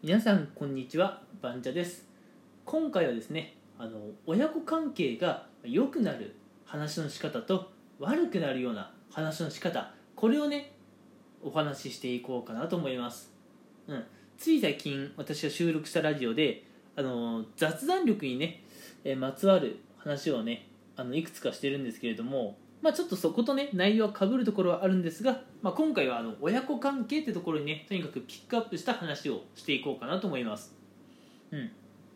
皆さんこんにちはバンチャです。今回はですねあの親子関係が良くなる話の仕方と悪くなるような話の仕方これをねお話ししていこうかなと思います、うん、つい最近私が収録したラジオであの雑談力にねえまつわる話をねあのいくつかしてるんですけれどもまあ、ちょっとそことね内容はかぶるところはあるんですが、まあ、今回はあの親子関係ってところにねとにかくピックアップした話をしていこうかなと思います、うん、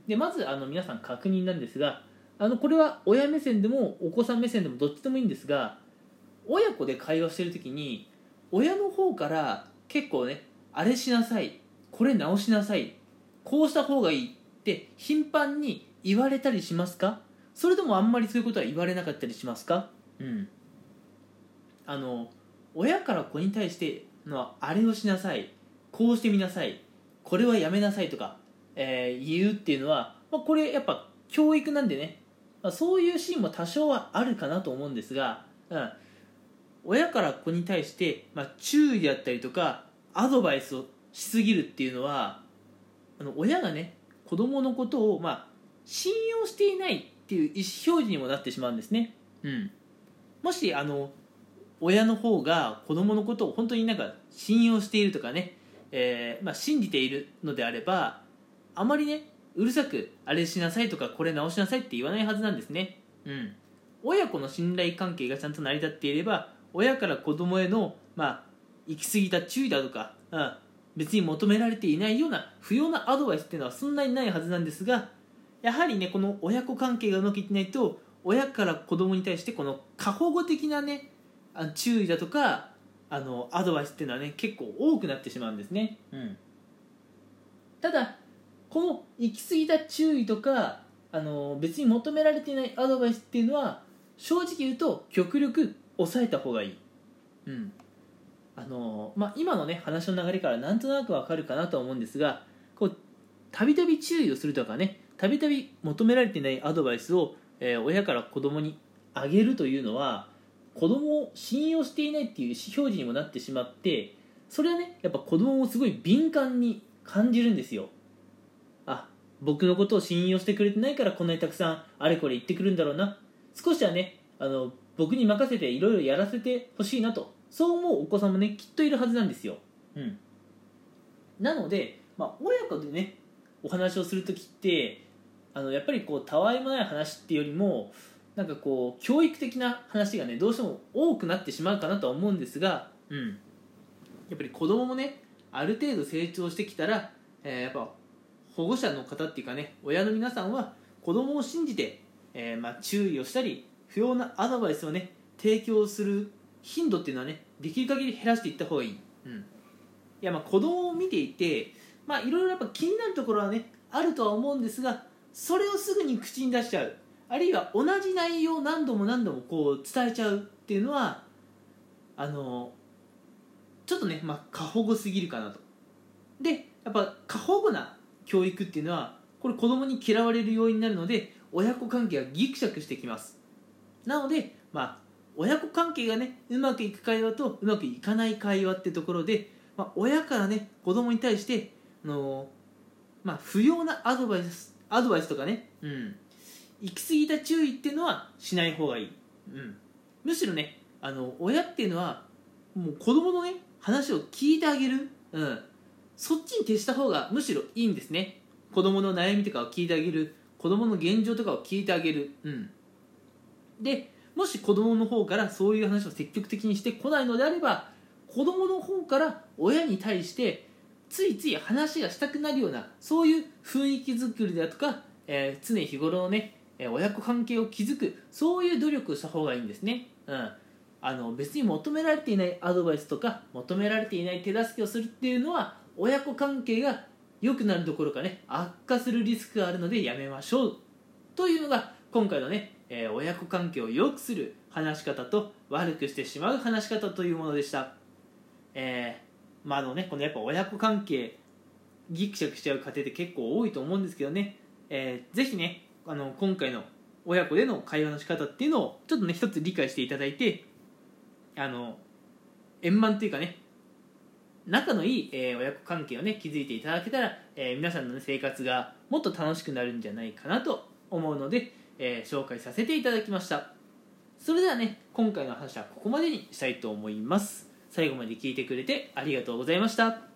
でまずあの皆さん確認なんですがあのこれは親目線でもお子さん目線でもどっちでもいいんですが親子で会話してる時に親の方から結構ねあれしなさいこれ直しなさいこうした方がいいって頻繁に言われたりしますか？それともあんまりそういうことは言われなかったりしますか？うん、あの親から子に対してのあれをしなさいこうしてみなさいこれはやめなさいとか、えー言うっていうのは、まあ、これやっぱ教育なんでね、まあ、そういうシーンも多少はあるかなと思うんですが、うん、親から子に対して、まあ、注意であったりとかアドバイスをしすぎるっていうのはあの親がね子供のことを、まあ、信用していないっていう意思表示にもなってしまうんですね。うん。もしあの親の方が子供のことを本当になんか信用しているとかね、えーまあ、信じているのであればあまりねうるさくあれしなさいとかこれ直しなさいって言わないはずなんですね、うん、親子の信頼関係がちゃんと成り立っていれば親から子供への、まあ、行き過ぎた注意だとか、うん、別に求められていないような不要なアドバイスっていうのはそんなにないはずなんですがやはりねこの親子関係がうまくいってないと親から子供に対してこの過保護的なねあ注意だとかあのアドバイスっていうのはね結構多くなってしまうんですね、うん、ただこの行き過ぎた注意とかあの別に求められていないアドバイスっていうのは正直言うと極力抑えた方がいい、うん。あのまあ、今のね話の流れからなんとなくわかるかなとは思うんですがこうたびたび注意をするとかねたびたび求められていないアドバイスをえー親から子供にあげるというのは子供を信用していないっていう意思表示にもなってしまってそれはねやっぱ子供をすごい敏感に感じるんですよ。あ僕のことを信用してくれてないからこんなにたくさんあれこれ言ってくるんだろうな。少しはねあの僕に任せていろいろやらせてほしいなと。そう思うお子さんもねきっといるはずなんですよ、うん、なので、まあ、親子でねお話をする時ってあのやっぱりこうたわいもない話っていうよりもなんかこう教育的な話がねどうしても多くなってしまうかなとは思うんですが、うん、やっぱり子供もねある程度成長してきたら、えーやっぱ保護者の方っていうかね親の皆さんは子供を信じて、えーまあ、注意をしたり不要なアドバイスをね提供する頻度っていうのはねできる限り減らしていった方がいい、うん、いやまあ子供を見ていてまあいろいろやっぱ気になるところはねあるとは思うんですがそれをすぐに口に出しちゃう。あるいは同じ内容を何度も何度もこう伝えちゃうっていうのはあのちょっとね、まあ、過保護すぎるかなと。でやっぱ過保護な教育っていうのはこれ子供に嫌われる要因になるので親子関係がギクシャクしてきます。なのでまあ親子関係がねうまくいく会話とうまくいかない会話ってところで、まあ、親からね子供に対してあのまあ、不要なアドバイスアドバイスとかね、うん、行き過ぎた注意っていうのはしない方がいい、うん、むしろねあの親っていうのはもう子供のね話を聞いてあげる、うん、そっちに徹した方がむしろいいんですね。子供の悩みとかを聞いてあげる。子供の現状とかを聞いてあげる、うん、でもし子供の方からそういう話を積極的にしてこないのであれば子供の方から親に対してついつい話がしたくなるようなそういう雰囲気作りだとか、えー常日頃のねえー親子関係を築くそういう努力をした方がいいんですね、うん、あの別に求められていないアドバイスとか求められていない手助けをするっていうのは親子関係が良くなるどころかね悪化するリスクがあるのでやめましょう。というのが今回のね、えー親子関係を良くする話し方と悪くしてしまう話し方というものでした。えーまああのねこのやっぱ親子関係ギクシャクしちゃう家庭って結構多いと思うんですけどね、えーぜひねあの今回の親子での会話の仕方っていうのをちょっとね一つ理解していただいてあの円満っていうかね仲のいい、えー親子関係をね築いていただけたら、えー皆さんの、ね、生活がもっと楽しくなるんじゃないかなと思うので、えー紹介させていただきました。それではね今回の話はここまでにしたいと思います。最後まで聞いてくれてありがとうございました。